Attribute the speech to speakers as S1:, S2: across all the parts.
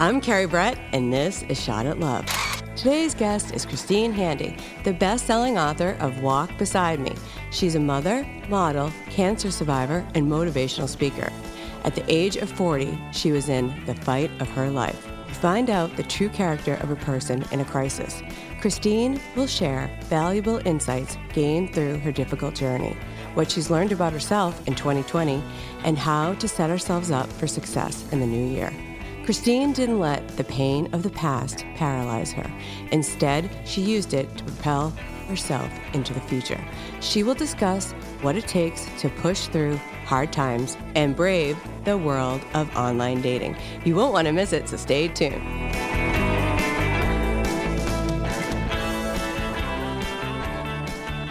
S1: I'm Kerry Brett, and this is Shot at Love. Today's guest is Christine Handy, the best selling author of Walk Beside Me. She's a mother, model, cancer survivor, and motivational speaker. At the age of 40, she was in the fight of her life. Find out the true character of a person in a crisis. Christine will share valuable insights gained through her difficult journey, what she's learned about herself in 2020, and how to set ourselves up for success in the new year. Christine didn't let the pain of the past paralyze her. Instead, she used it to propel herself into the future. She will discuss what it takes to push through hard times and brave the world of online dating. You won't want to miss it, so stay tuned.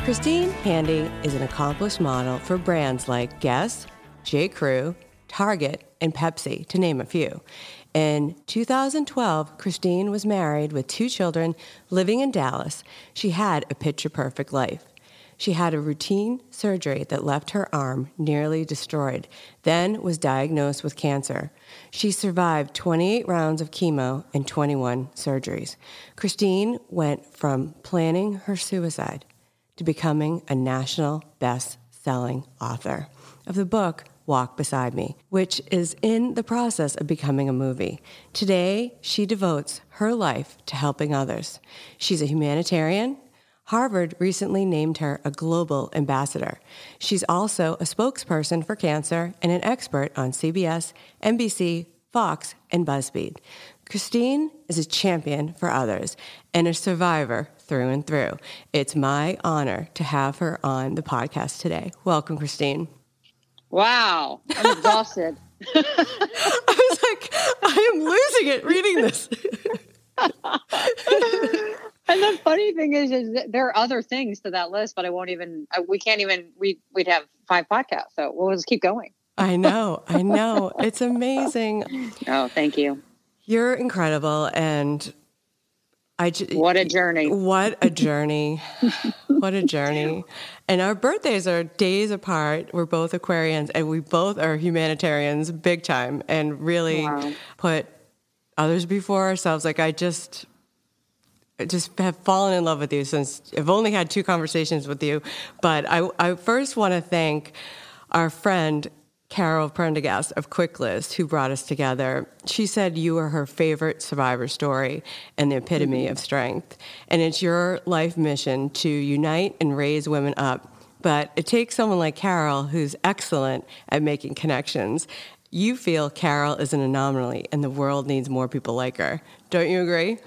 S1: Christine Handy is an accomplished model for brands like Guess, J. Crew, Target, and Pepsi, to name a few. In 2012, Christine was married with two children living in Dallas. She had a picture perfect life. She had a routine surgery that left her arm nearly destroyed, then was diagnosed with cancer. She survived 28 rounds of chemo and 21 surgeries. Christine went from planning her suicide to becoming a national best selling author of the book Walk Beside Me, which is in the process of becoming a movie. Today, she devotes her life to helping others. She's a humanitarian. Harvard recently named her a global ambassador. She's also a spokesperson for cancer and an expert on CBS, NBC, Fox, and BuzzFeed. Christine is a champion for others and a survivor through and through. It's my honor to have her on the podcast today. Welcome, Christine.
S2: Wow, I'm exhausted.
S1: I was like, I am losing it reading this.
S2: and the funny thing is, is there are other things to that list, but I won't even. We can't even. We we'd have five podcasts, so we'll just keep going.
S1: I know, I know. It's amazing.
S2: Oh, thank you.
S1: You're incredible, and
S2: I what a journey!
S1: What a journey! what a journey! And our birthdays are days apart. We're both Aquarians, and we both are humanitarians, big time, and really wow. put others before ourselves. Like I just, I just have fallen in love with you since I've only had two conversations with you. But I, I first want to thank our friend Carol Prendergast of QuickList, who brought us together, she said you were her favorite survivor story and the epitome of strength. And it's your life mission to unite and raise women up. But it takes someone like Carol, who's excellent at making connections. You feel Carol is an anomaly and the world needs more people like her. Don't you agree?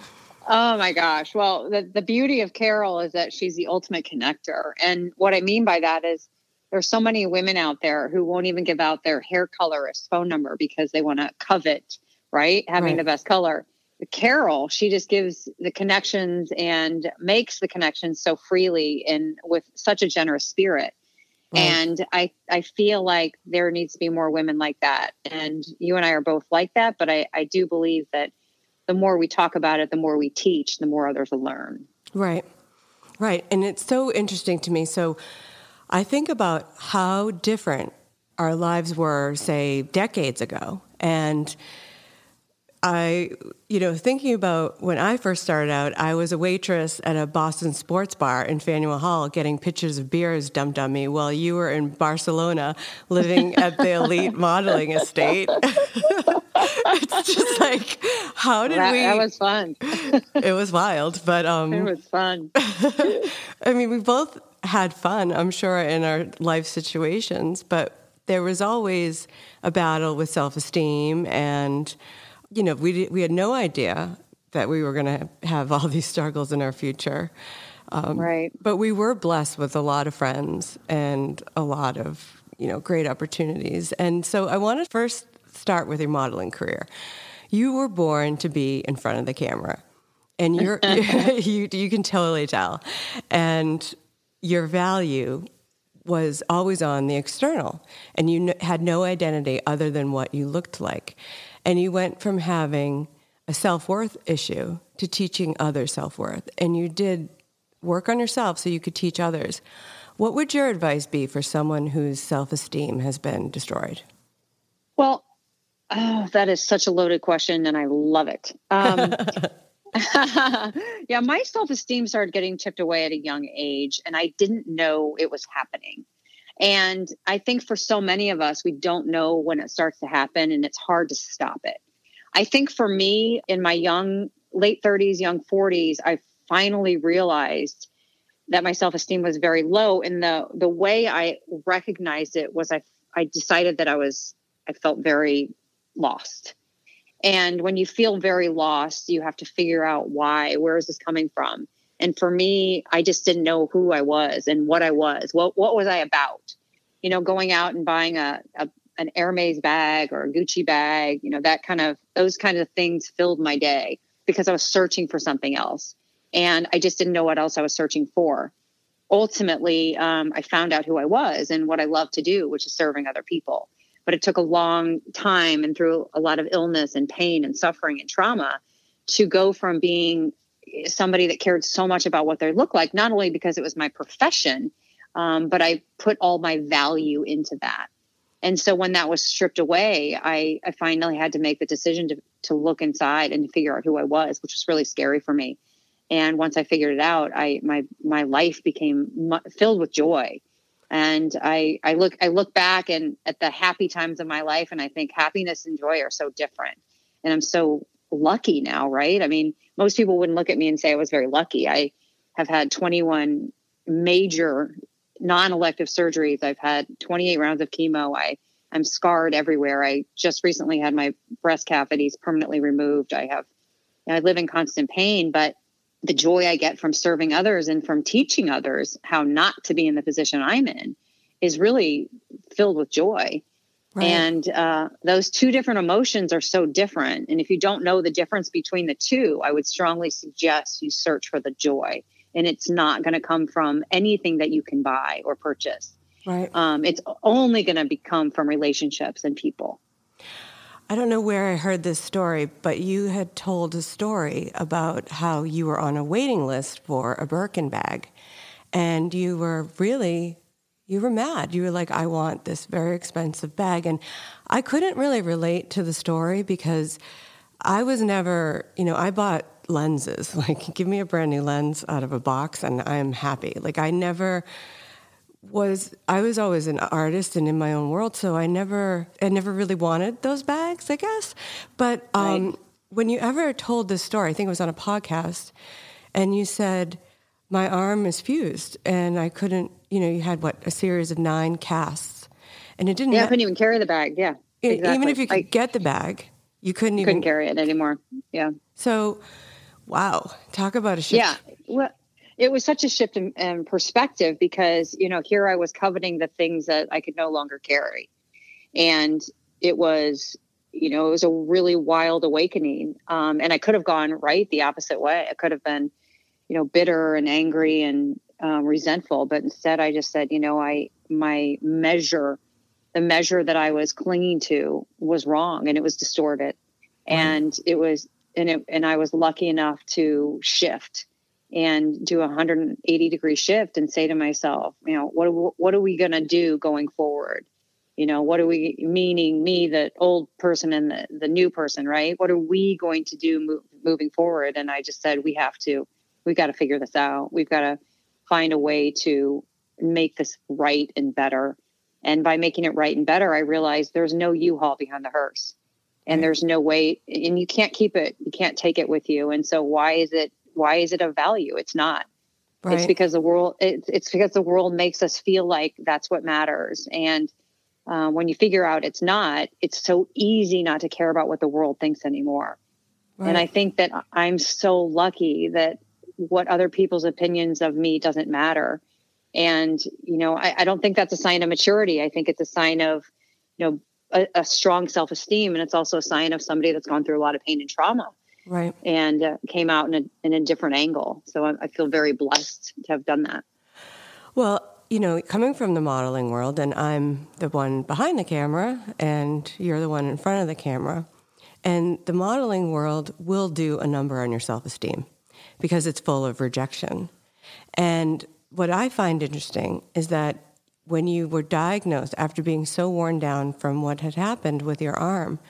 S2: Oh my gosh. Well, the, the beauty of Carol is that she's the ultimate connector. And what I mean by that is, there's so many women out there who won't even give out their hair colorist phone number because they want to covet, right? Having right. the best color. Carol, she just gives the connections and makes the connections so freely and with such a generous spirit. Right. And I, I feel like there needs to be more women like that. And you and I are both like that, but I, I do believe that the more we talk about it, the more we teach, the more others will learn.
S1: Right. Right. And it's so interesting to me. So I think about how different our lives were, say, decades ago. And I, you know, thinking about when I first started out, I was a waitress at a Boston sports bar in Faneuil Hall getting pitchers of beers dumped on me while you were in Barcelona living at the elite modeling estate. it's just like, how did
S2: that,
S1: we?
S2: That was fun.
S1: it was wild, but um,
S2: it was fun.
S1: I mean, we both had fun, I'm sure, in our life situations, but there was always a battle with self esteem. And, you know, we, we had no idea that we were going to have all these struggles in our future.
S2: Um, right.
S1: But we were blessed with a lot of friends and a lot of, you know, great opportunities. And so I want to first start with your modeling career. You were born to be in front of the camera. And you're you you can totally tell. And your value was always on the external and you had no identity other than what you looked like. And you went from having a self worth issue to teaching others self worth. And you did work on yourself so you could teach others. What would your advice be for someone whose self esteem has been destroyed?
S2: Well, Oh, that is such a loaded question, and I love it. Um, yeah, my self esteem started getting chipped away at a young age, and I didn't know it was happening. And I think for so many of us, we don't know when it starts to happen, and it's hard to stop it. I think for me, in my young, late 30s, young 40s, I finally realized that my self esteem was very low. And the the way I recognized it was I I decided that I was I felt very lost. And when you feel very lost, you have to figure out why. Where is this coming from? And for me, I just didn't know who I was and what I was. What what was I about? You know, going out and buying a, a an Hermes bag or a Gucci bag, you know, that kind of those kind of things filled my day because I was searching for something else. And I just didn't know what else I was searching for. Ultimately, um, I found out who I was and what I love to do, which is serving other people. But it took a long time and through a lot of illness and pain and suffering and trauma to go from being somebody that cared so much about what they look like, not only because it was my profession, um, but I put all my value into that. And so when that was stripped away, I, I finally had to make the decision to, to look inside and figure out who I was, which was really scary for me. And once I figured it out, I my my life became filled with joy. And I I look I look back and at the happy times of my life, and I think happiness and joy are so different. And I'm so lucky now, right? I mean, most people wouldn't look at me and say I was very lucky. I have had 21 major non-elective surgeries. I've had 28 rounds of chemo. I I'm scarred everywhere. I just recently had my breast cavities permanently removed. I have I live in constant pain, but the joy I get from serving others and from teaching others how not to be in the position I'm in is really filled with joy. Right. And uh, those two different emotions are so different. And if you don't know the difference between the two, I would strongly suggest you search for the joy. And it's not going to come from anything that you can buy or purchase.
S1: Right.
S2: Um, it's only going to become from relationships and people.
S1: I don't know where I heard this story, but you had told a story about how you were on a waiting list for a Birkin bag. And you were really you were mad. You were like, I want this very expensive bag. And I couldn't really relate to the story because I was never, you know, I bought lenses. Like, give me a brand new lens out of a box and I'm happy. Like, I never was, I was always an artist and in my own world. So I never, I never really wanted those bags, I guess. But um, right. when you ever told this story, I think it was on a podcast, and you said, my arm is fused and I couldn't, you know, you had what, a series of nine casts and it didn't.
S2: Yeah, I couldn't even carry the bag. Yeah.
S1: Exactly. Even if you could I, get the bag, you couldn't even.
S2: Couldn't carry it anymore. Yeah.
S1: So, wow. Talk about a shift.
S2: Yeah. Well, it was such a shift in, in perspective because, you know, here I was coveting the things that I could no longer carry. And it was you know, it was a really wild awakening. Um, and I could have gone right the opposite way. I could have been, you know, bitter and angry and um, resentful. But instead, I just said, you know, I my measure, the measure that I was clinging to was wrong and it was distorted, and it was and it and I was lucky enough to shift and do a 180 degree shift and say to myself, you know, what what are we going to do going forward? You know, what are we meaning me, the old person and the, the new person, right? What are we going to do move, moving forward? And I just said, we have to we've got to figure this out. We've got to find a way to make this right and better. And by making it right and better, I realized there's no U-Haul behind the hearse. And there's no way and you can't keep it, you can't take it with you. And so why is it why is it of value? It's not. Right. It's because the world it's, it's because the world makes us feel like that's what matters. And uh, when you figure out it's not, it's so easy not to care about what the world thinks anymore. Right. And I think that I'm so lucky that what other people's opinions of me doesn't matter. And, you know, I, I don't think that's a sign of maturity. I think it's a sign of, you know, a, a strong self esteem. And it's also a sign of somebody that's gone through a lot of pain and trauma.
S1: Right.
S2: And uh, came out in a, in a different angle. So I, I feel very blessed to have done that.
S1: Well, you know, coming from the modeling world, and I'm the one behind the camera, and you're the one in front of the camera. And the modeling world will do a number on your self esteem because it's full of rejection. And what I find interesting is that when you were diagnosed after being so worn down from what had happened with your arm,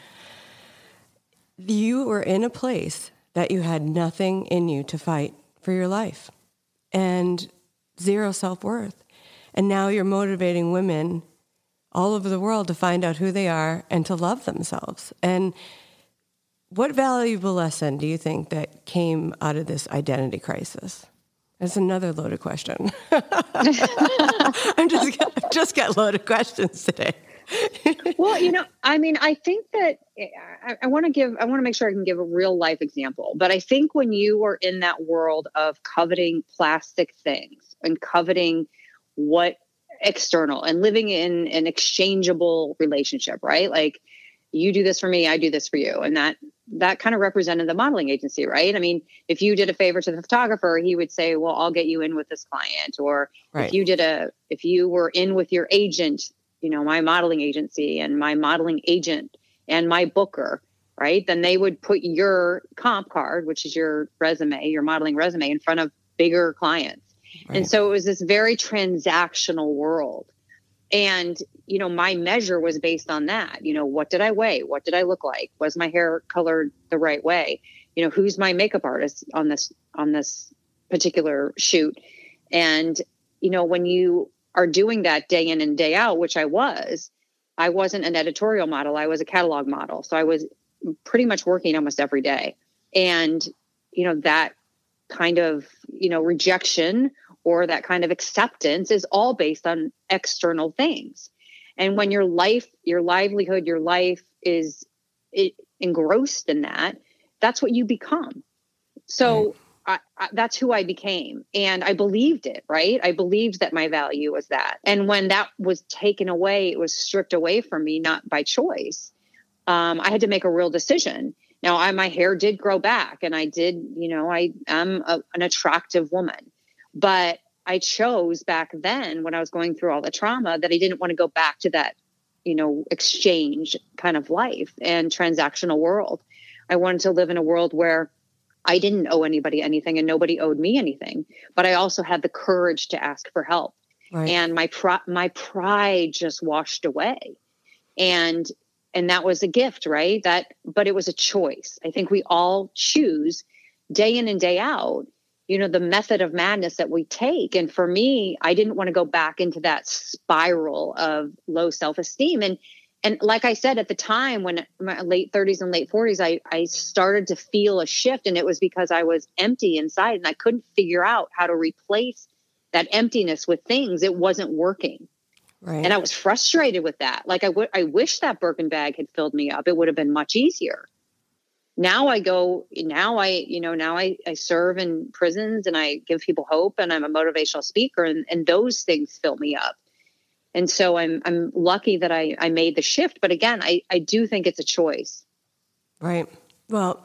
S1: you were in a place that you had nothing in you to fight for your life and zero self worth. And now you're motivating women all over the world to find out who they are and to love themselves. And what valuable lesson do you think that came out of this identity crisis? That's another loaded question. I'm just just got loaded questions today.
S2: Well, you know, I mean, I think that eh, I, I want to give, I want to make sure I can give a real life example. But I think when you are in that world of coveting plastic things and coveting what external and living in an exchangeable relationship, right? Like you do this for me, I do this for you. And that that kind of represented the modeling agency, right? I mean, if you did a favor to the photographer, he would say, "Well, I'll get you in with this client." Or right. if you did a if you were in with your agent, you know, my modeling agency and my modeling agent and my booker, right? Then they would put your comp card, which is your resume, your modeling resume in front of bigger clients. Right. And so it was this very transactional world. And, you know, my measure was based on that. You know, what did I weigh? What did I look like? Was my hair colored the right way? You know, who's my makeup artist on this on this particular shoot? And, you know, when you are doing that day in and day out, which I was, I wasn't an editorial model. I was a catalog model. So I was pretty much working almost every day. And, you know, that kind of, you know, rejection or that kind of acceptance is all based on external things. And when your life, your livelihood, your life is engrossed in that, that's what you become. So. I, I, that's who I became. And I believed it, right? I believed that my value was that. And when that was taken away, it was stripped away from me, not by choice. Um, I had to make a real decision. Now, I, my hair did grow back, and I did, you know, I am a, an attractive woman but I chose back then when I was going through all the trauma that I didn't want to go back to that, you know, exchange kind of life and transactional world. I wanted to live in a world where I didn't owe anybody anything and nobody owed me anything, but I also had the courage to ask for help. Right. And my my pride just washed away. And and that was a gift, right? That but it was a choice. I think we all choose day in and day out you know the method of madness that we take and for me i didn't want to go back into that spiral of low self-esteem and and like i said at the time when my late 30s and late 40s i i started to feel a shift and it was because i was empty inside and i couldn't figure out how to replace that emptiness with things. It wasn't working. Right and i was frustrated with that. Like I would I wish that birkin bag had filled me up. It would have been much easier. Now I go, now I, you know, now I, I serve in prisons and I give people hope and I'm a motivational speaker and, and those things fill me up. And so I'm, I'm lucky that I, I made the shift. But again, I, I do think it's a choice.
S1: Right. Well,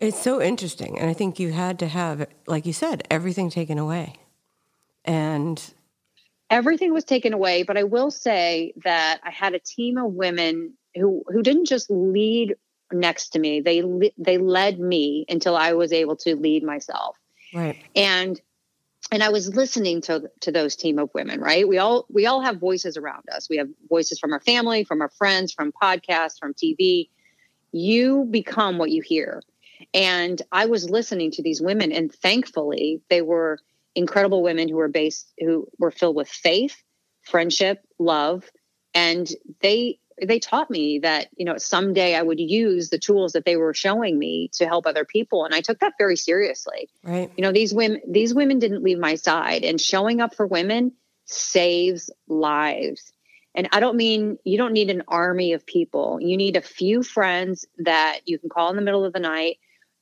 S1: it's so interesting. And I think you had to have, like you said, everything taken away. And
S2: everything was taken away. But I will say that I had a team of women who, who didn't just lead next to me. They they led me until I was able to lead myself.
S1: Right.
S2: And and I was listening to to those team of women, right? We all we all have voices around us. We have voices from our family, from our friends, from podcasts, from TV. You become what you hear. And I was listening to these women and thankfully they were incredible women who were based who were filled with faith, friendship, love, and they they taught me that you know someday i would use the tools that they were showing me to help other people. And i took that very seriously.
S1: Right.
S2: You know these women these women didn't leave my side and showing up for women saves lives. And i don't mean you don't need an army of people. You need a few friends that you can call in the middle of the night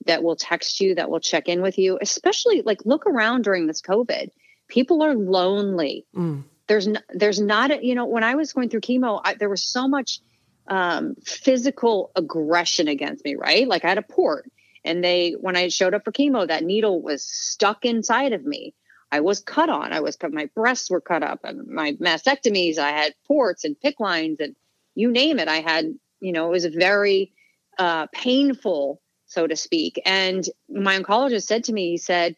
S2: that will text you that will check in with you especially like look around during this covid. People are lonely. Mm there's no, there's not a, you know when I was going through chemo, I, there was so much um, physical aggression against me, right? Like I had a port, and they when I showed up for chemo, that needle was stuck inside of me. I was cut on. I was cut. My breasts were cut up. And my mastectomies. I had ports and PICC lines, and you name it. I had. You know, it was very uh, painful, so to speak. And my oncologist said to me, he said,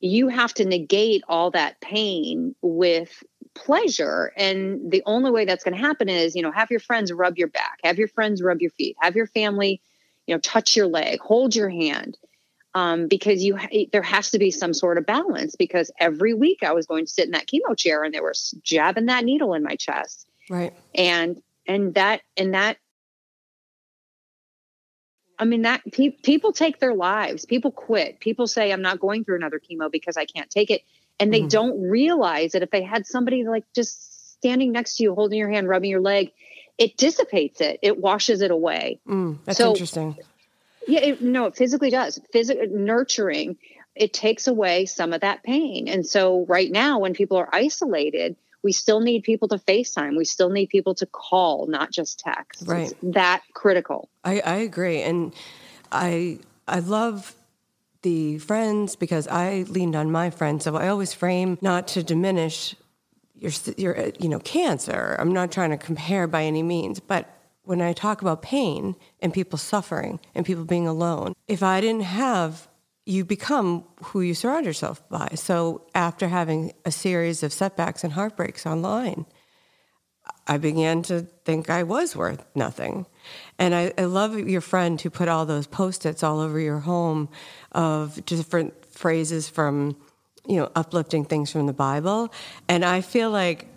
S2: "You have to negate all that pain with pleasure. And the only way that's going to happen is, you know, have your friends rub your back, have your friends rub your feet, have your family, you know, touch your leg, hold your hand. Um, because you there has to be some sort of balance because every week I was going to sit in that chemo chair and they were jabbing that needle in my chest.
S1: Right.
S2: And and that and that I mean that pe- people take their lives. People quit. People say I'm not going through another chemo because I can't take it and they mm. don't realize that if they had somebody like just standing next to you holding your hand rubbing your leg it dissipates it it washes it away
S1: mm, that's so, interesting
S2: yeah it, no it physically does physical nurturing it takes away some of that pain and so right now when people are isolated we still need people to FaceTime. We still need people to call, not just text.
S1: Right.
S2: It's that critical.
S1: I, I agree. And I I love the friends because I leaned on my friends. So I always frame not to diminish your your you know cancer. I'm not trying to compare by any means, but when I talk about pain and people suffering and people being alone, if I didn't have you become who you surround yourself by. So after having a series of setbacks and heartbreaks online, I began to think I was worth nothing. And I, I love your friend who put all those post its all over your home of different phrases from, you know, uplifting things from the Bible. And I feel like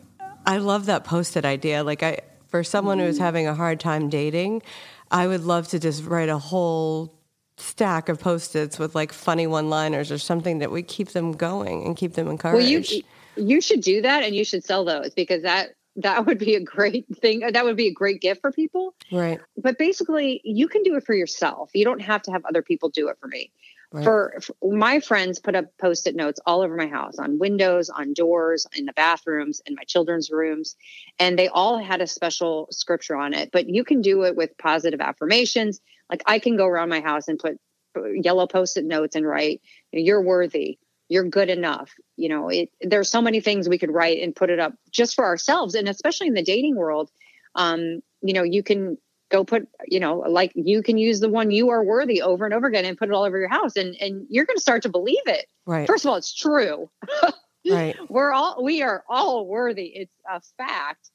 S1: I love that post it idea. Like, I, for someone who's mm-hmm. having a hard time dating, I would love to just write a whole stack of post-its with like funny one-liners or something that would keep them going and keep them encouraged. Well,
S2: you you should do that and you should sell those because that that would be a great thing. Uh, that would be a great gift for people.
S1: Right.
S2: But basically, you can do it for yourself. You don't have to have other people do it for me. Right. For, for, my friends put up post-it notes all over my house on windows on doors in the bathrooms in my children's rooms and they all had a special scripture on it but you can do it with positive affirmations like i can go around my house and put uh, yellow post-it notes and write you're worthy you're good enough. You know it, there's so many things we could write and put it up just for ourselves. And especially in the dating world um, you know you can go put you know like you can use the one you are worthy over and over again and put it all over your house. And and you're going to start to believe it.
S1: Right.
S2: First of all it's true.
S1: Right.
S2: We're all we are all worthy. It's a fact.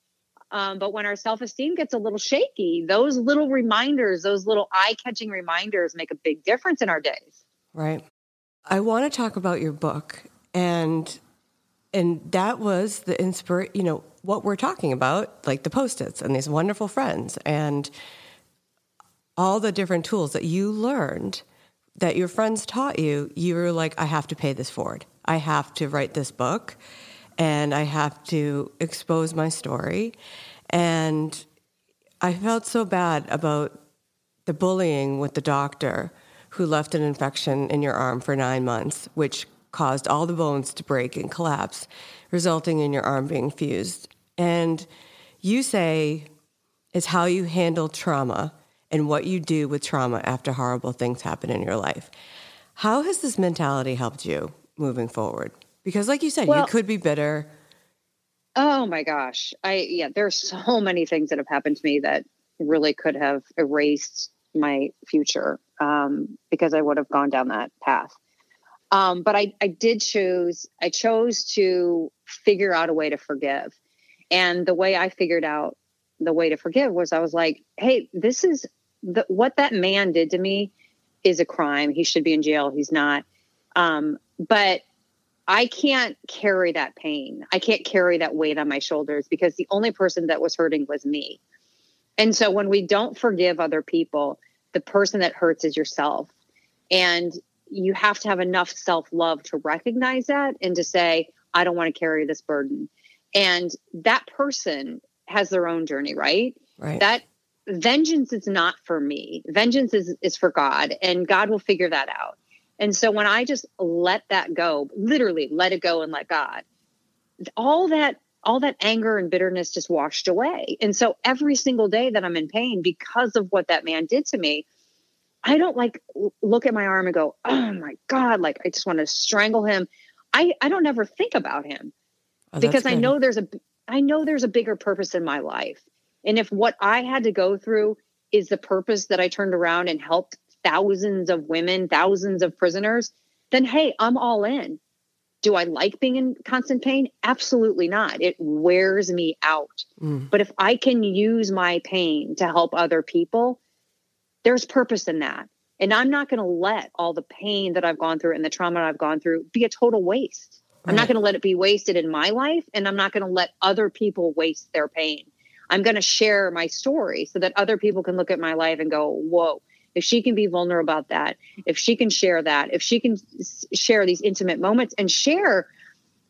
S2: Um, but when our self-esteem gets a little shaky those little reminders those little eye-catching reminders make a big difference in our days.
S1: Right I want to talk about your book and and that was the inspire you know what we're talking about like the post-its and these wonderful friends and all the different tools that you learned that your friends taught you you were like I have to pay this forward. I have to write this book and I have to expose my story. And I felt so bad about the bullying with the doctor who left an infection in your arm for nine months, which caused all the bones to break and collapse, resulting in your arm being fused. And you say it's how you handle trauma and what you do with trauma after horrible things happen in your life. How has this mentality helped you moving forward? Because, like you said, well, you could be bitter.
S2: Oh my gosh. I, yeah, there's so many things that have happened to me that really could have erased my future um, because I would have gone down that path. Um, but I, I did choose, I chose to figure out a way to forgive. And the way I figured out the way to forgive was I was like, hey, this is the, what that man did to me is a crime. He should be in jail. He's not. Um, but I can't carry that pain. I can't carry that weight on my shoulders because the only person that was hurting was me. And so when we don't forgive other people, the person that hurts is yourself. And you have to have enough self love to recognize that and to say, I don't want to carry this burden. And that person has their own journey, right?
S1: Right.
S2: That vengeance is not for me. Vengeance is, is for God, and God will figure that out. And so when I just let that go, literally let it go and let God, all that all that anger and bitterness just washed away. And so every single day that I'm in pain because of what that man did to me, I don't like look at my arm and go, "Oh my god, like I just want to strangle him." I I don't ever think about him. Oh, because I know there's a I know there's a bigger purpose in my life. And if what I had to go through is the purpose that I turned around and helped thousands of women, thousands of prisoners, then hey, I'm all in. Do I like being in constant pain? Absolutely not. It wears me out. Mm. But if I can use my pain to help other people, there's purpose in that. And I'm not going to let all the pain that I've gone through and the trauma I've gone through be a total waste. Right. I'm not going to let it be wasted in my life. And I'm not going to let other people waste their pain. I'm going to share my story so that other people can look at my life and go, whoa, if she can be vulnerable about that, if she can share that, if she can share these intimate moments and share,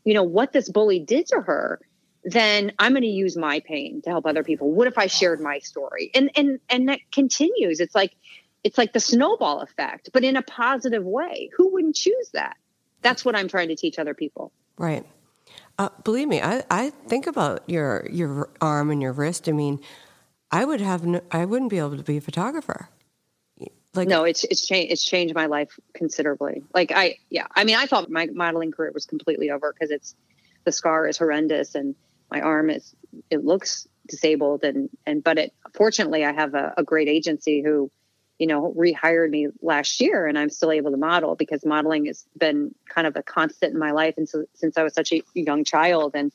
S2: you know, what this bully did to her, then I'm going to use my pain to help other people. What if I shared my story? And and and that continues. It's like it's like the snowball effect, but in a positive way. Who wouldn't choose that? That's what I'm trying to teach other people.
S1: Right. Uh, believe me, I, I think about your your arm and your wrist. I mean, I would have no, I wouldn't be able to be a photographer.
S2: Like no, it's it's changed it's changed my life considerably. Like I yeah, I mean, I thought my modeling career was completely over because it's the scar is horrendous and my arm is it looks disabled and and but it fortunately I have a, a great agency who you know, rehired me last year and I'm still able to model because modeling has been kind of a constant in my life. And so since I was such a young child and,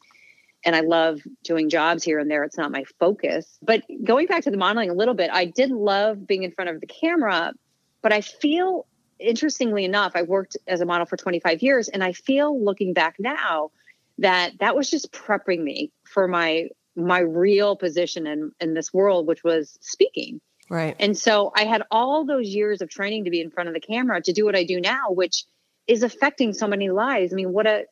S2: and I love doing jobs here and there. It's not my focus. But going back to the modeling a little bit, I did love being in front of the camera, but I feel interestingly enough, I worked as a model for 25 years and I feel looking back now that that was just prepping me for my my real position in in this world which was speaking
S1: Right.
S2: And so I had all those years of training to be in front of the camera to do what I do now, which is affecting so many lives. I mean, what a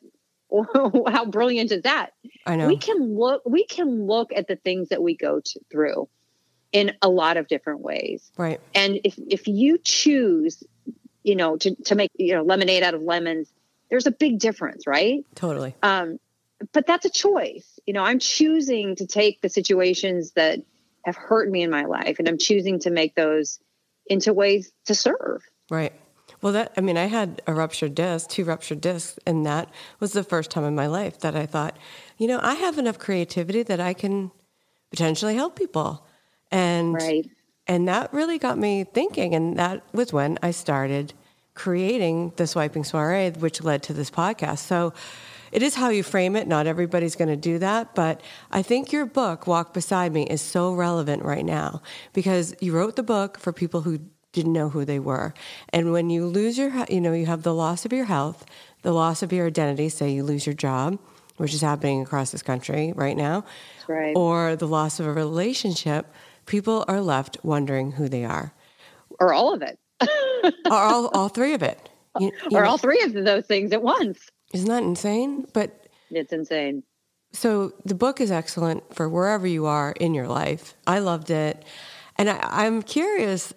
S2: how brilliant is that?
S1: I know.
S2: We can look we can look at the things that we go to, through in a lot of different ways.
S1: Right.
S2: And if if you choose, you know, to to make, you know, lemonade out of lemons, there's a big difference, right?
S1: Totally.
S2: Um but that's a choice. You know, I'm choosing to take the situations that have hurt me in my life and i'm choosing to make those into ways to serve
S1: right well that i mean i had a ruptured disc two ruptured discs and that was the first time in my life that i thought you know i have enough creativity that i can potentially help people and
S2: right.
S1: and that really got me thinking and that was when i started creating the swiping soiree which led to this podcast so it is how you frame it. Not everybody's going to do that, but I think your book, Walk Beside Me, is so relevant right now because you wrote the book for people who didn't know who they were. And when you lose your, you know, you have the loss of your health, the loss of your identity, say you lose your job, which is happening across this country right now,
S2: right.
S1: or the loss of a relationship, people are left wondering who they are.
S2: Or all of it.
S1: or all, all three of it.
S2: You, you or know, all three of those things at once.
S1: Isn't that insane? But
S2: it's insane.
S1: So the book is excellent for wherever you are in your life. I loved it. And I, am curious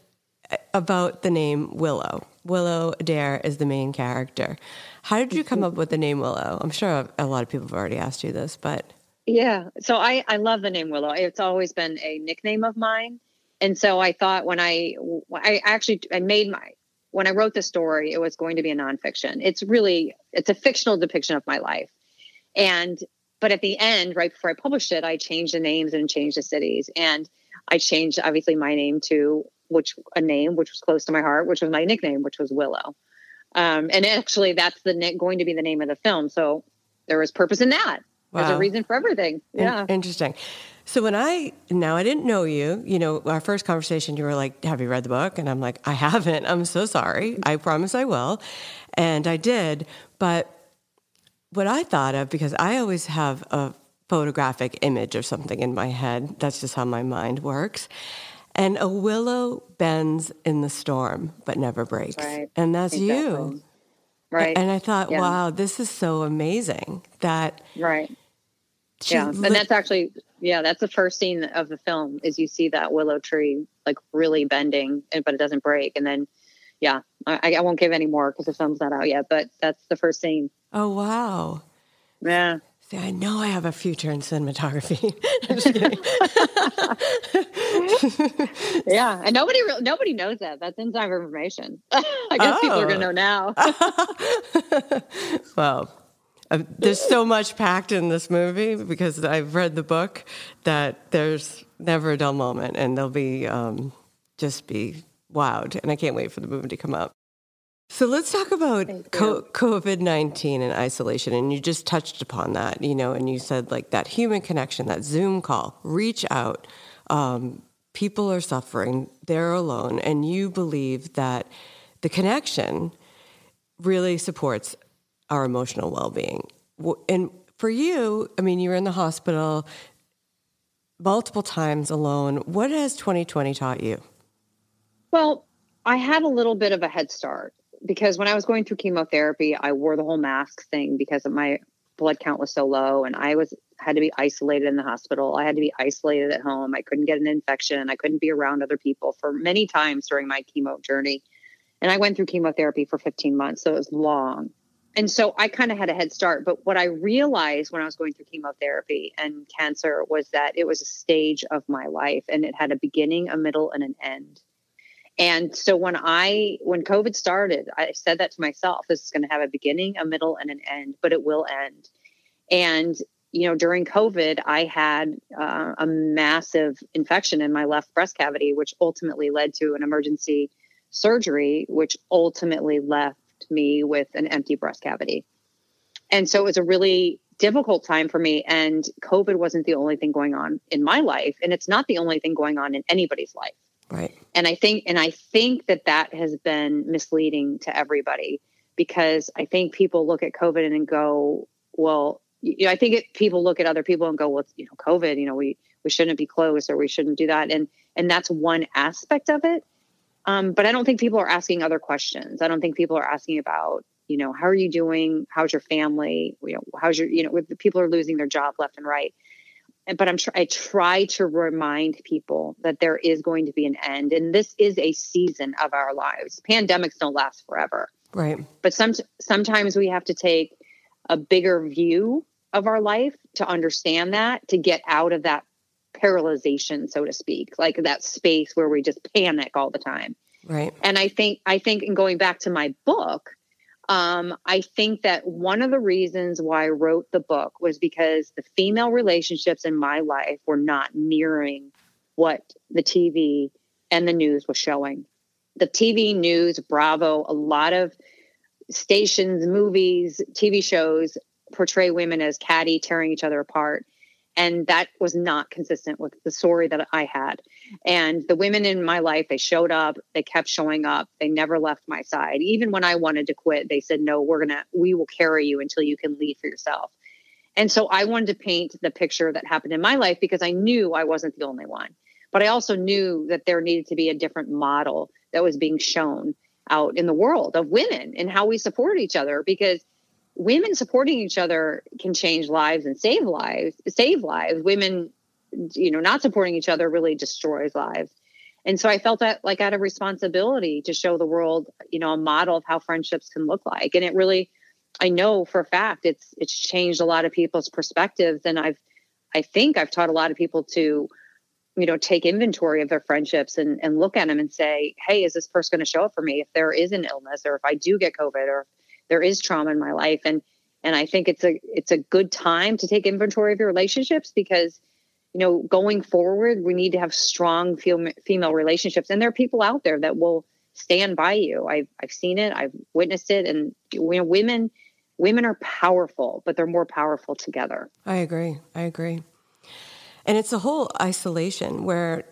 S1: about the name Willow. Willow Dare is the main character. How did you come up with the name Willow? I'm sure a lot of people have already asked you this, but.
S2: Yeah. So I, I love the name Willow. It's always been a nickname of mine. And so I thought when I, I actually, I made my, when I wrote the story, it was going to be a nonfiction. It's really it's a fictional depiction of my life. And but at the end, right before I published it, I changed the names and changed the cities. And I changed obviously my name to which a name which was close to my heart, which was my nickname, which was Willow. Um, and actually, that's the going to be the name of the film. So there was purpose in that. Wow. There's a reason for everything. Yeah,
S1: interesting. So when I now I didn't know you, you know, our first conversation you were like, "Have you read the book?" And I'm like, "I haven't. I'm so sorry. I promise I will." And I did, but what I thought of because I always have a photographic image of something in my head. That's just how my mind works. And a willow bends in the storm but never breaks.
S2: Right.
S1: And that's exactly. you.
S2: Right.
S1: And I thought, yeah. wow, this is so amazing that
S2: Right. yeah. Li- and that's actually yeah, that's the first scene of the film is you see that willow tree like really bending, but it doesn't break. And then, yeah, I, I won't give any more because the film's not out yet. But that's the first scene.
S1: Oh wow!
S2: Yeah.
S1: See, I know I have a future in cinematography.
S2: yeah, and nobody re- nobody knows that. That's insider information. I guess oh. people are going to know
S1: now. well, uh, there's so much packed in this movie because I've read the book that there's never a dull moment, and they'll be um, just be wowed. And I can't wait for the movie to come up. So let's talk about COVID 19 and isolation. And you just touched upon that, you know, and you said like that human connection, that Zoom call, reach out, um, people are suffering, they're alone, and you believe that the connection really supports our emotional well being. And for you, I mean, you were in the hospital multiple times alone. What has 2020 taught you?
S2: Well, I had a little bit of a head start because when I was going through chemotherapy, I wore the whole mask thing because of my blood count was so low and I was had to be isolated in the hospital. I had to be isolated at home. I couldn't get an infection. I couldn't be around other people for many times during my chemo journey. And I went through chemotherapy for 15 months, so it was long. And so I kind of had a head start. But what I realized when I was going through chemotherapy and cancer was that it was a stage of my life and it had a beginning, a middle, and an end. And so when I when COVID started, I said that to myself, this is going to have a beginning, a middle, and an end, but it will end. And you know, during COVID, I had uh, a massive infection in my left breast cavity, which ultimately led to an emergency surgery, which ultimately left me with an empty breast cavity. And so it was a really difficult time for me. And COVID wasn't the only thing going on in my life. And it's not the only thing going on in anybody's life.
S1: Right.
S2: And I think, and I think that that has been misleading to everybody because I think people look at COVID and go, well, you know, I think it, people look at other people and go, well, you know, COVID, you know, we, we shouldn't be closed or we shouldn't do that. And, and that's one aspect of it. Um, but I don't think people are asking other questions. I don't think people are asking about, you know, how are you doing? How's your family? You know, how's your, you know, people are losing their job left and right. But I'm tr- I try to remind people that there is going to be an end, and this is a season of our lives. Pandemics don't last forever,
S1: right?
S2: But some sometimes we have to take a bigger view of our life to understand that to get out of that paralyzation, so to speak, like that space where we just panic all the time.
S1: Right.
S2: And I think I think in going back to my book, um, I think that one of the reasons why I wrote the book was because the female relationships in my life were not mirroring what the TV and the news was showing. The TV news, Bravo, a lot of stations, movies, TV shows portray women as catty, tearing each other apart and that was not consistent with the story that I had. And the women in my life, they showed up, they kept showing up, they never left my side. Even when I wanted to quit, they said, "No, we're gonna, we will carry you until you can lead for yourself." And so I wanted to paint the picture that happened in my life because I knew I wasn't the only one. But I also knew that there needed to be a different model that was being shown out in the world of women and how we support each other because women supporting each other can change lives and save lives save lives. Women you know not supporting each other really destroys lives. And so i felt that like i had a responsibility to show the world you know a model of how friendships can look like. And it really i know for a fact it's it's changed a lot of people's perspectives. And i've i think i've taught a lot of people to you know take inventory of their friendships and and look at them and say hey is this person going to show up for me if there is an illness or if i do get covid or there is trauma in my life. And and I think it's a it's a good time to take inventory of your relationships because you know going forward we need to have strong female relationships. And there are people out there that will stand by you. I've I've seen it. I've witnessed it. And you know, women women are powerful but they're more powerful together.
S1: I agree. I agree. And it's a whole isolation where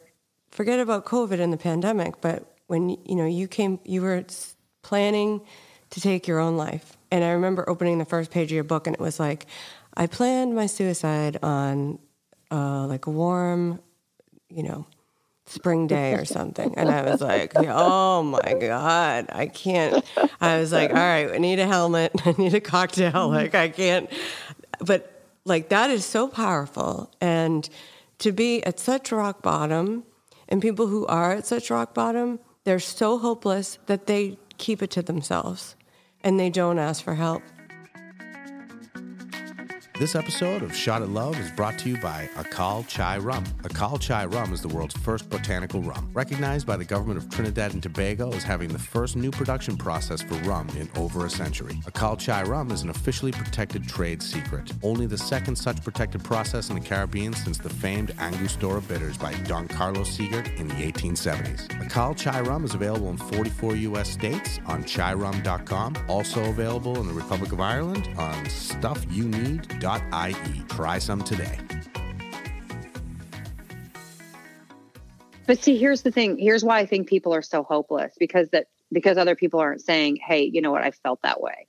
S1: forget about covid and the pandemic but when you know you came you were planning to take your own life. And I remember opening the first page of your book, and it was like, I planned my suicide on uh, like a warm, you know, spring day or something. And I was like, oh my God, I can't. I was like, all right, I need a helmet. I need a cocktail. Like, I can't. But like, that is so powerful. And to be at such rock bottom, and people who are at such rock bottom, they're so hopeless that they keep it to themselves and they don't ask for help.
S3: This episode of Shot at Love is brought to you by Akal Chai Rum. Akal Chai Rum is the world's first botanical rum, recognized by the government of Trinidad and Tobago as having the first new production process for rum in over a century. Akal Chai Rum is an officially protected trade secret, only the second such protected process in the Caribbean since the famed Angostura bitters by Don Carlos Siegert in the 1870s. Akal Chai Rum is available in 44 U.S. states on chairum.com, also available in the Republic of Ireland on stuffyouneed.com Try some today.
S2: But see, here's the thing. Here's why I think people are so hopeless because that because other people aren't saying, "Hey, you know what? I felt that way."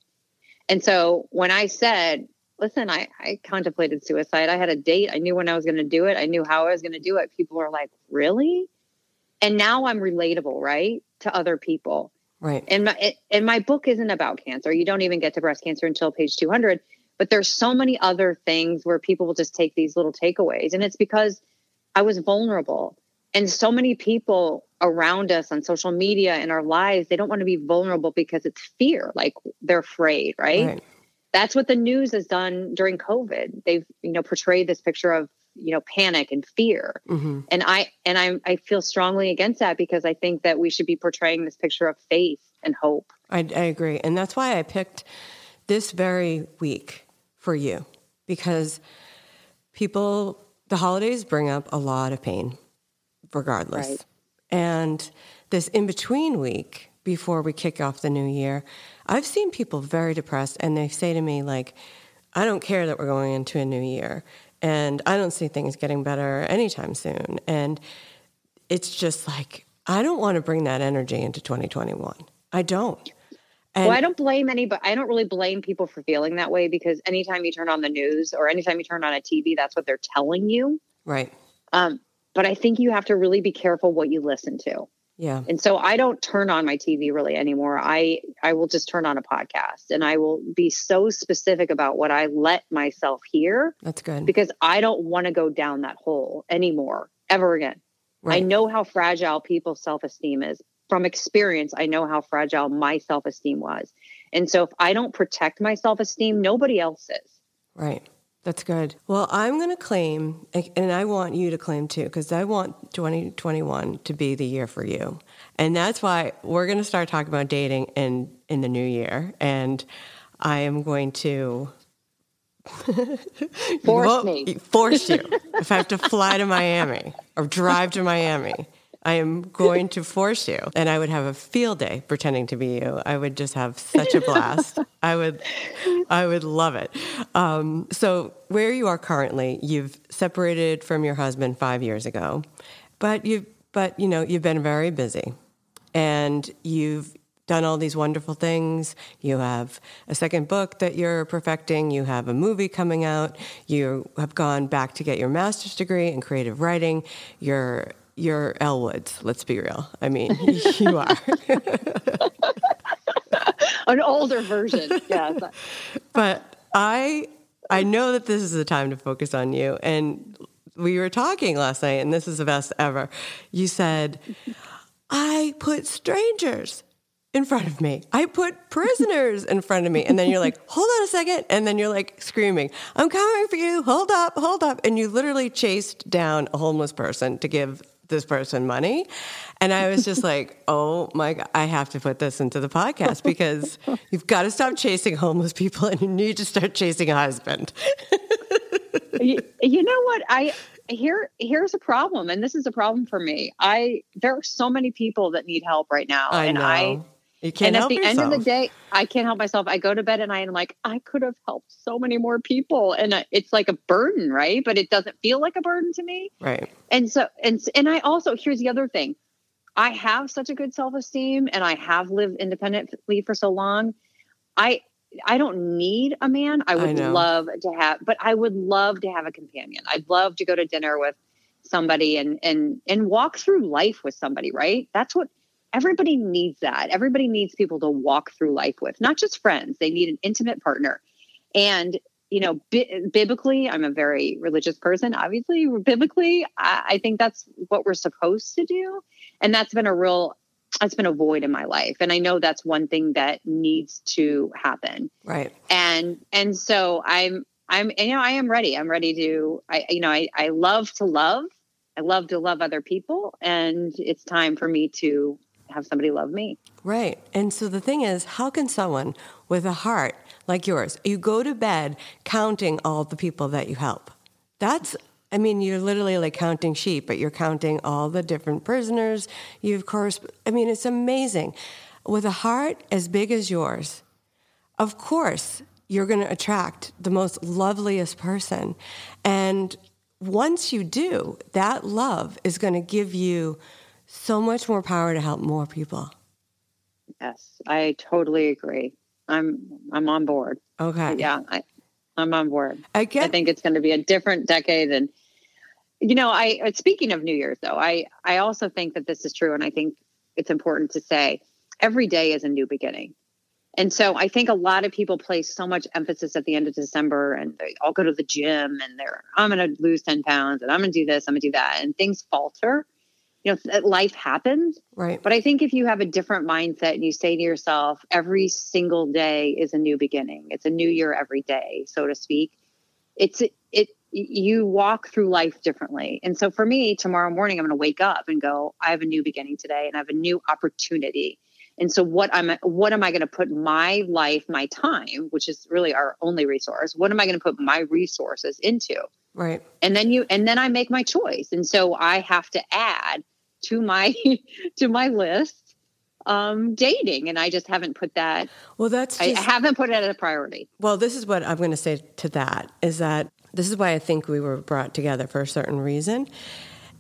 S2: And so when I said, "Listen, I I contemplated suicide. I had a date. I knew when I was going to do it. I knew how I was going to do it." People are like, "Really?" And now I'm relatable, right, to other people.
S1: Right.
S2: And my and my book isn't about cancer. You don't even get to breast cancer until page 200. But there's so many other things where people will just take these little takeaways, and it's because I was vulnerable. And so many people around us on social media in our lives, they don't want to be vulnerable because it's fear, like they're afraid, right? right? That's what the news has done during COVID. They've, you know, portrayed this picture of, you know, panic and fear. Mm-hmm. And I and I I feel strongly against that because I think that we should be portraying this picture of faith and hope.
S1: I, I agree. And that's why I picked this very week for you because people the holidays bring up a lot of pain regardless. Right. And this in between week before we kick off the new year, I've seen people very depressed and they say to me, like, I don't care that we're going into a new year and I don't see things getting better anytime soon. And it's just like, I don't want to bring that energy into 2021. I don't.
S2: And well, I don't blame anybody. I don't really blame people for feeling that way because anytime you turn on the news or anytime you turn on a TV, that's what they're telling you.
S1: Right.
S2: Um, but I think you have to really be careful what you listen to.
S1: Yeah.
S2: And so I don't turn on my TV really anymore. I I will just turn on a podcast and I will be so specific about what I let myself hear.
S1: That's good.
S2: Because I don't want to go down that hole anymore ever again. Right. I know how fragile people's self-esteem is. From experience, I know how fragile my self-esteem was. And so if I don't protect my self-esteem, nobody else is.
S1: Right. That's good. Well, I'm going to claim, and I want you to claim too, because I want 2021 to be the year for you. And that's why we're going to start talking about dating in, in the new year. And I am going to
S2: force me.
S1: Force you. if I have to fly to Miami or drive to Miami I am going to force you. And I would have a field day pretending to be you. I would just have such a blast. I would, I would love it. Um, so where you are currently, you've separated from your husband five years ago, but you, but you know, you've been very busy, and you've done all these wonderful things. You have a second book that you're perfecting. You have a movie coming out. You have gone back to get your master's degree in creative writing. You're you're Elle Woods. Let's be real. I mean, you are.
S2: An older version, yes.
S1: but I I know that this is the time to focus on you. And we were talking last night, and this is the best ever. You said, I put strangers in front of me. I put prisoners in front of me. And then you're like, hold on a second. And then you're like screaming, I'm coming for you. Hold up, hold up. And you literally chased down a homeless person to give this person money. And I was just like, oh my God, I have to put this into the podcast because you've got to stop chasing homeless people and you need to start chasing a husband.
S2: you, you know what? I, here here's a problem and this is a problem for me i there are so many people that need help right now
S1: I
S2: and i
S1: you can't
S2: and
S1: at the
S2: yourself. end of the day, I can't help myself. I go to bed and I am like, I could have helped so many more people, and uh, it's like a burden, right? But it doesn't feel like a burden to me,
S1: right?
S2: And so, and and I also here's the other thing, I have such a good self esteem, and I have lived independently for so long. I I don't need a man. I would I love to have, but I would love to have a companion. I'd love to go to dinner with somebody and and and walk through life with somebody. Right? That's what everybody needs that. Everybody needs people to walk through life with, not just friends. They need an intimate partner. And, you know, bi- biblically, I'm a very religious person. Obviously, biblically, I-, I think that's what we're supposed to do. And that's been a real that's been a void in my life and i know that's one thing that needs to happen
S1: right
S2: and and so i'm i'm you know i am ready i'm ready to i you know i, I love to love i love to love other people and it's time for me to have somebody love me.
S1: Right. And so the thing is, how can someone with a heart like yours, you go to bed counting all the people that you help? That's I mean, you're literally like counting sheep, but you're counting all the different prisoners. You, of course, I mean, it's amazing. With a heart as big as yours, of course, you're going to attract the most loveliest person. And once you do, that love is going to give you so much more power to help more people.
S2: Yes, I totally agree. I'm I'm on board.
S1: Okay.
S2: Yeah, I, I'm on board.
S1: I get.
S2: I think it's going to be a different decade, and you know, I uh, speaking of New Year's though, I I also think that this is true, and I think it's important to say every day is a new beginning. And so I think a lot of people place so much emphasis at the end of December and they all go to the gym and they're, I'm going to lose 10 pounds and I'm going to do this, I'm going to do that. And things falter. You know, life happens.
S1: Right.
S2: But I think if you have a different mindset and you say to yourself, every single day is a new beginning, it's a new year every day, so to speak. It's, it, you walk through life differently. And so for me, tomorrow morning, I'm going to wake up and go, I have a new beginning today and I have a new opportunity and so what I'm what am I going to put my life, my time, which is really our only resource, what am I going to put my resources into?
S1: Right.
S2: And then you and then I make my choice. And so I have to add to my to my list um dating and I just haven't put that
S1: Well, that's
S2: just,
S1: I
S2: haven't put it as a priority.
S1: Well, this is what I'm going to say to that is that this is why I think we were brought together for a certain reason.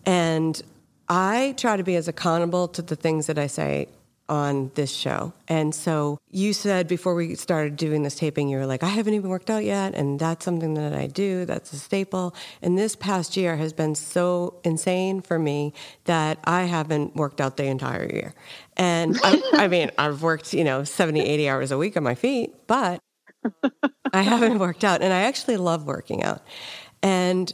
S1: And I try to be as accountable to the things that I say on this show. And so you said before we started doing this taping, you were like, I haven't even worked out yet. And that's something that I do. That's a staple. And this past year has been so insane for me that I haven't worked out the entire year. And I, I mean, I've worked, you know, 70, 80 hours a week on my feet, but I haven't worked out. And I actually love working out. And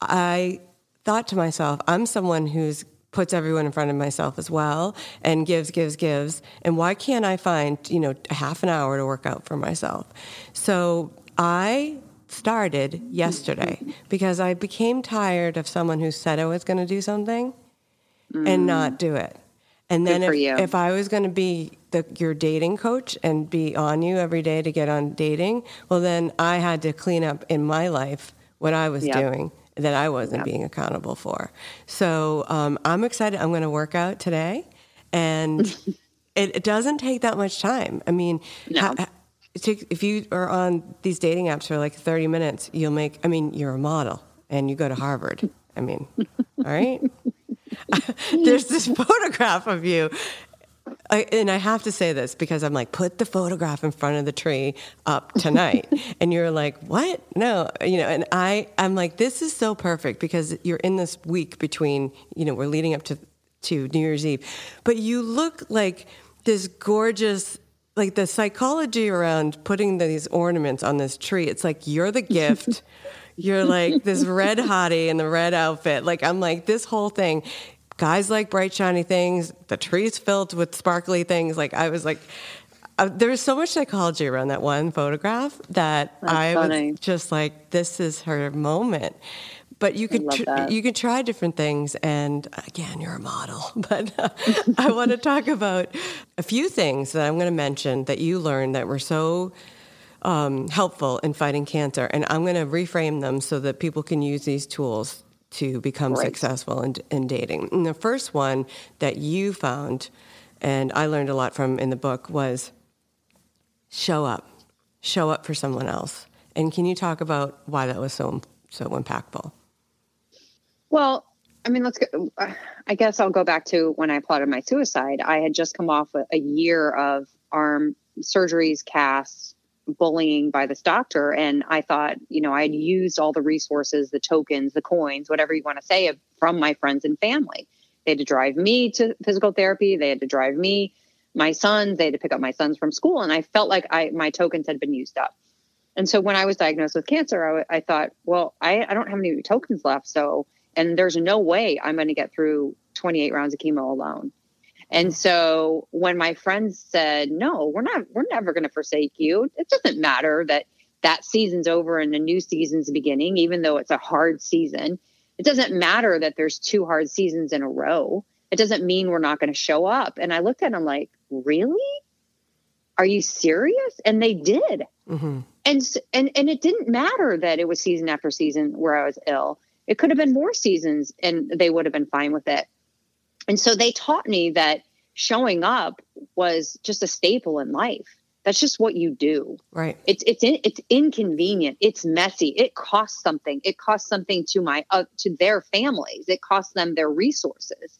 S1: I thought to myself, I'm someone who's puts everyone in front of myself as well and gives gives gives. And why can't i find you know a half an hour to work out for myself? So i started yesterday because i became tired of someone who said i was going to do something mm. and not do it. And then if, if, i was going to be the, your dating coach and be on you every day to get on dating well then i had to clean up in my life what i was yep. doing that I wasn't being accountable for. So um, I'm excited. I'm going to work out today, and it, it, doesn't take that much time. I mean,
S2: no.
S1: if you are on these dating apps for like 30 minutes, you'll make. I mean, you're a model, and you go to Harvard. I mean, all right. There's this photograph of you I, and I have to say this because I'm like, put the photograph in front of the tree up tonight. and you're like, what? No, you know, and I, I'm like, this is so perfect because you're in this week between, you know, we're leading up to, to New Year's Eve, but you look like this gorgeous, like the psychology around putting these ornaments on this tree. It's like, you're the gift. you're like this red hottie in the red outfit. Like, I'm like, this whole thing guys like bright shiny things. The trees filled with sparkly things. Like i was like uh, there was so much psychology around that one photograph that
S2: That's
S1: i
S2: funny.
S1: was just like this is her moment. But you could tr- you could try different things. And again you're a model but uh, i want to talk about a few things that i'm going to mention that you learned that were so um, helpful in fighting cancer. And i'm going to reframe them so that people can use these tools to become right. successful in, in dating. And the first one that you found, and I learned a lot from in the book, was show up, show up for someone else. And can you talk about why that was so so impactful?
S2: Well, I mean, let's go. I guess I'll go back to when I plotted my suicide. I had just come off a, a year of arm surgeries, casts, bullying by this doctor. And I thought, you know, I had used all the resources, the tokens, the coins, whatever you want to say, from my friends and family. They had to drive me to physical therapy. They had to drive me, my sons. They had to pick up my sons from school. And I felt like I my tokens had been used up. And so when I was diagnosed with cancer, I, I thought, well, I, I don't have any tokens left. So, and there's no way I'm going to get through 28 rounds of chemo alone. And so when my friends said, "No, we're not we're never going to forsake you." It doesn't matter that that season's over and a new season's beginning even though it's a hard season. It doesn't matter that there's two hard seasons in a row. It doesn't mean we're not going to show up. And I looked at them like, "Really? Are you serious?" And they did. Mm-hmm. And and and it didn't matter that it was season after season where I was ill. It could have been more seasons and they would have been fine with it. And so they taught me that showing up was just a staple in life. That's just what you do.
S1: Right.
S2: It's it's in, it's inconvenient. It's messy. It costs something. It costs something to my uh, to their families. It costs them their resources.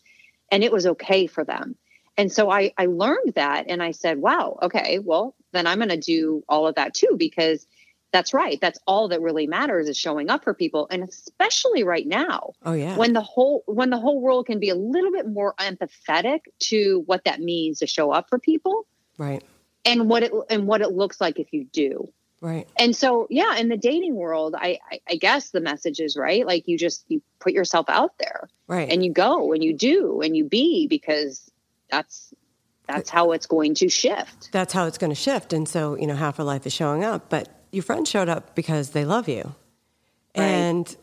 S2: and it was okay for them. And so I, I learned that and I said, wow, okay, well, then I'm going to do all of that too, because that's right. That's all that really matters is showing up for people. And especially right now.
S1: Oh yeah.
S2: When the whole when the whole world can be a little bit more empathetic to what that means to show up for people.
S1: Right.
S2: And what it and what it looks like if you do.
S1: Right.
S2: And so, yeah, in the dating world, I, I, I guess the message is right. Like you just you put yourself out there,
S1: right,
S2: and you go and you do and you be because that's that's how it's going to shift.
S1: That's how it's going to shift. And so, you know, half of life is showing up, but your friends showed up because they love you, right. and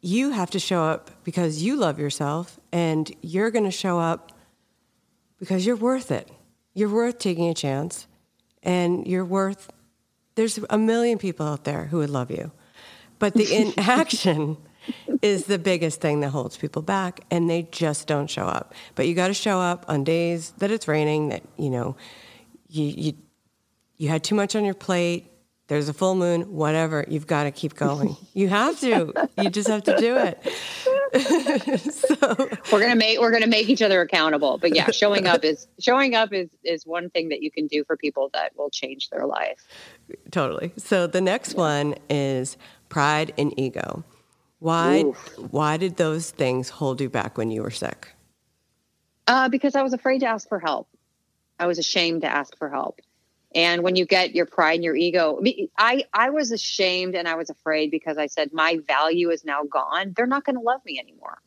S1: you have to show up because you love yourself, and you're going to show up because you're worth it. You're worth taking a chance, and you're worth there's a million people out there who would love you. But the inaction is the biggest thing that holds people back and they just don't show up. But you got to show up on days that it's raining that, you know, you you you had too much on your plate, there's a full moon, whatever, you've got to keep going. You have to. You just have to do it.
S2: so we're gonna make we're gonna make each other accountable. But yeah, showing up is showing up is is one thing that you can do for people that will change their life.
S1: Totally. So the next one is pride and ego. Why Oof. why did those things hold you back when you were sick?
S2: Uh, because I was afraid to ask for help. I was ashamed to ask for help. And when you get your pride and your ego, I, I was ashamed and I was afraid because I said, my value is now gone. They're not going to love me anymore.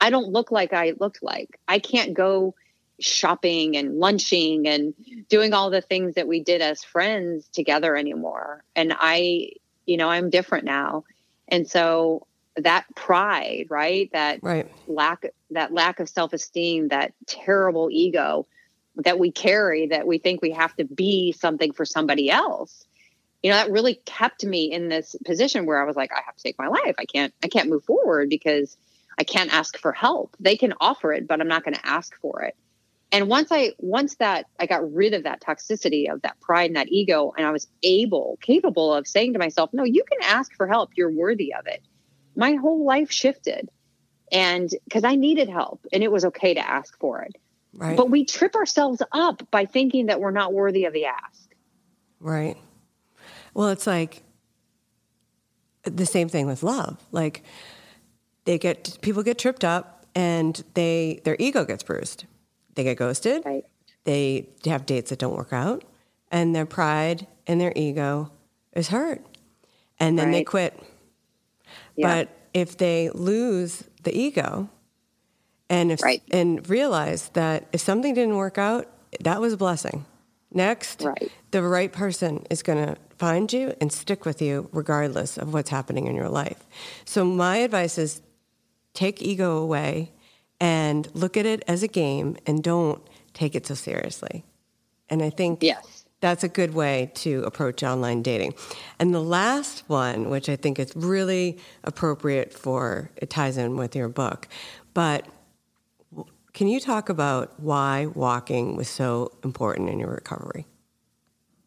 S2: I don't look like I looked like. I can't go shopping and lunching and doing all the things that we did as friends together anymore. And I, you know, I'm different now. And so that pride, right? That
S1: right.
S2: lack that lack of self-esteem, that terrible ego that we carry that we think we have to be something for somebody else. You know that really kept me in this position where i was like i have to take my life. I can't i can't move forward because i can't ask for help. They can offer it but i'm not going to ask for it. And once i once that i got rid of that toxicity of that pride and that ego and i was able capable of saying to myself no you can ask for help. You're worthy of it. My whole life shifted. And because i needed help and it was okay to ask for it
S1: Right.
S2: But we trip ourselves up by thinking that we're not worthy of the ask.
S1: Right. Well, it's like the same thing with love. Like they get people get tripped up and they their ego gets bruised. They get ghosted.
S2: Right.
S1: They have dates that don't work out and their pride and their ego is hurt. And then right. they quit. Yeah. But if they lose the ego, and if
S2: right.
S1: and realize that if something didn't work out, that was a blessing. Next,
S2: right.
S1: the right person is going to find you and stick with you regardless of what's happening in your life. So my advice is take ego away and look at it as a game and don't take it so seriously. And I think
S2: yes.
S1: that's a good way to approach online dating. And the last one, which I think is really appropriate for it ties in with your book, but can you talk about why walking was so important in your recovery?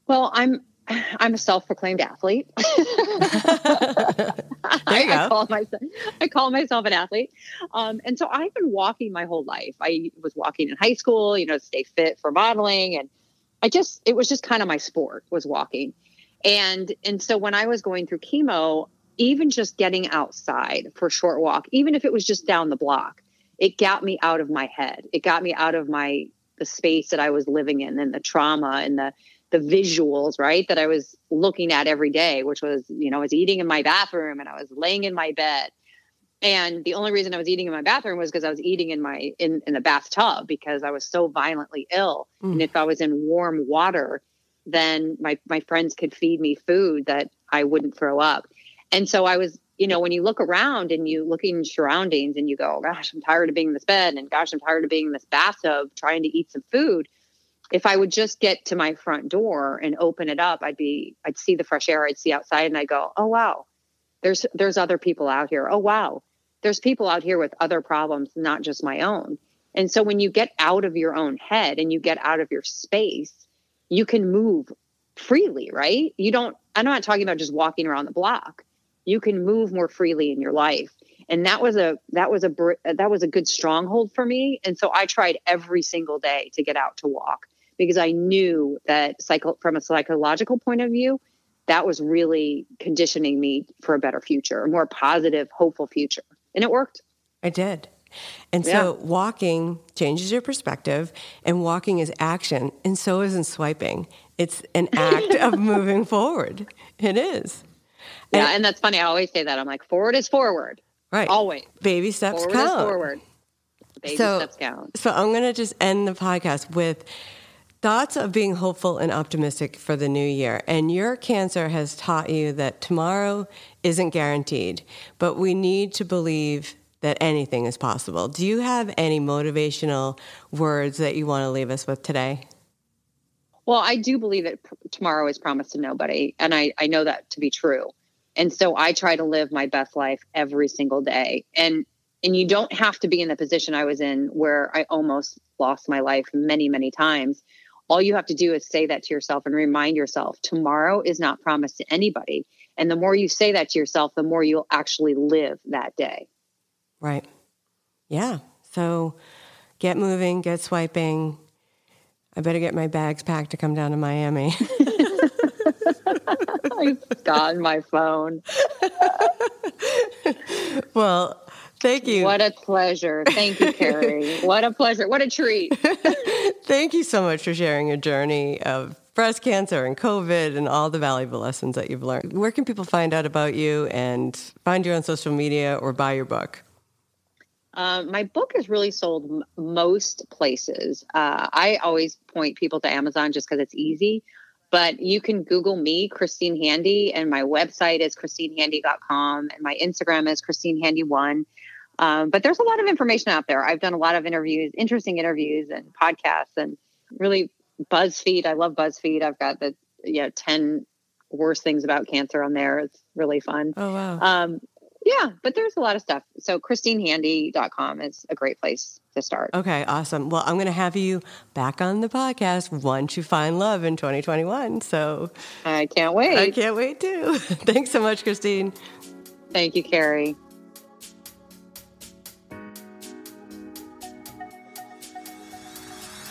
S2: Well, I'm I'm a self-proclaimed athlete. there
S1: you
S2: I, go. I call myself I call myself an athlete, um, and so I've been walking my whole life. I was walking in high school, you know, to stay fit for modeling, and I just it was just kind of my sport was walking, and and so when I was going through chemo, even just getting outside for a short walk, even if it was just down the block, it got me out of my head. It got me out of my the space that I was living in and the trauma and the the visuals, right, that I was looking at every day, which was, you know, I was eating in my bathroom and I was laying in my bed. And the only reason I was eating in my bathroom was because I was eating in my in, in the bathtub because I was so violently ill. Mm. And if I was in warm water, then my my friends could feed me food that I wouldn't throw up. And so I was you know, when you look around and you look in surroundings and you go, oh, gosh, I'm tired of being in this bed and gosh, I'm tired of being in this bathtub trying to eat some food. If I would just get to my front door and open it up, I'd be, I'd see the fresh air, I'd see outside and I go, oh, wow, there's, there's other people out here. Oh, wow, there's people out here with other problems, not just my own. And so when you get out of your own head and you get out of your space, you can move freely, right? You don't, I'm not talking about just walking around the block you can move more freely in your life. and that was a that was a that was a good stronghold for me. And so i tried every single day to get out to walk because i knew that cycle from a psychological point of view that was really conditioning me for a better future a more positive hopeful future. And it worked.
S1: I did. And so walking changes your perspective and walking is action and so isn't swiping. It's an act of moving forward. It is
S2: yeah and, and that's funny i always say that i'm like forward is forward
S1: Right.
S2: Always.
S1: Baby steps
S2: forward
S1: count.
S2: forward. Baby
S1: so,
S2: steps count.
S1: So I'm going to just end the podcast with thoughts of being hopeful and optimistic for the new year. And your cancer has taught you that tomorrow isn't guaranteed, but we need to believe that anything is possible. Do you have any motivational words that you want to leave us with today?
S2: Well, I do believe that tomorrow is promised to nobody. And I, I know that to be true. And so I try to live my best life every single day. And and you don't have to be in the position I was in where I almost lost my life many, many times. All you have to do is say that to yourself and remind yourself tomorrow is not promised to anybody. And the more you say that to yourself, the more you'll actually live that day.
S1: Right. Yeah. So get moving, get swiping. I better get my bags packed to come down to Miami.
S2: I've gotten my phone.
S1: well, thank you.
S2: What a pleasure. Thank you, Kerry. what a pleasure. What a treat.
S1: thank you so much for sharing your journey of breast cancer and COVID and all the valuable lessons that you've learned. Where can people find out about you and find you on social media or buy your book?
S2: Uh, my book is really sold m- most places. Uh, I always point people to Amazon just because it's easy. But you can Google me, Christine Handy, and my website is christinehandy.com, and my Instagram is christinehandy1. Um, but there's a lot of information out there. I've done a lot of interviews, interesting interviews, and podcasts, and really BuzzFeed. I love BuzzFeed. I've got the you know ten worst things about cancer on there. It's really fun.
S1: Oh wow.
S2: Um, yeah, but there's a lot of stuff. So christinehandy.com is a great place to start.
S1: Okay, awesome. Well, I'm going to have you back on the podcast once you find love in 2021. So
S2: I can't wait.
S1: I can't wait too. Thanks so much, Christine.
S2: Thank you, Kerry.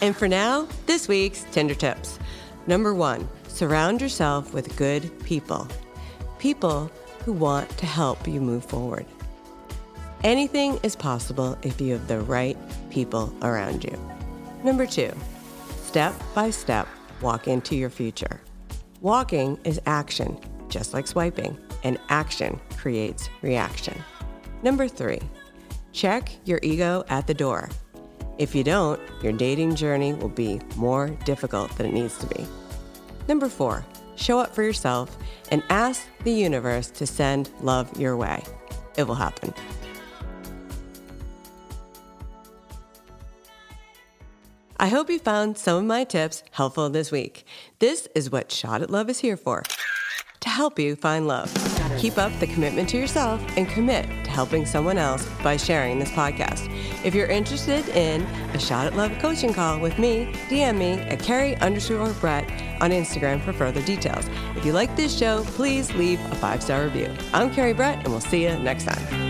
S1: And for now, this week's Tinder tips. Number one, surround yourself with good people. People who want to help you move forward. Anything is possible if you have the right people around you. Number two, step by step, walk into your future. Walking is action, just like swiping, and action creates reaction. Number three, check your ego at the door. If you don't, your dating journey will be more difficult than it needs to be. Number four, show up for yourself, and ask the universe to send love your way. It will happen. I hope you found some of my tips helpful this week. This is what Shot at Love is here for to help you find love. Keep up the commitment to yourself and commit to helping someone else by sharing this podcast. If you're interested in a Shot at Love coaching call with me, DM me at Kerry underscore Brett on Instagram for further details. If you like this show, please leave a five star review. I'm Kerry Brett, and we'll see you next time.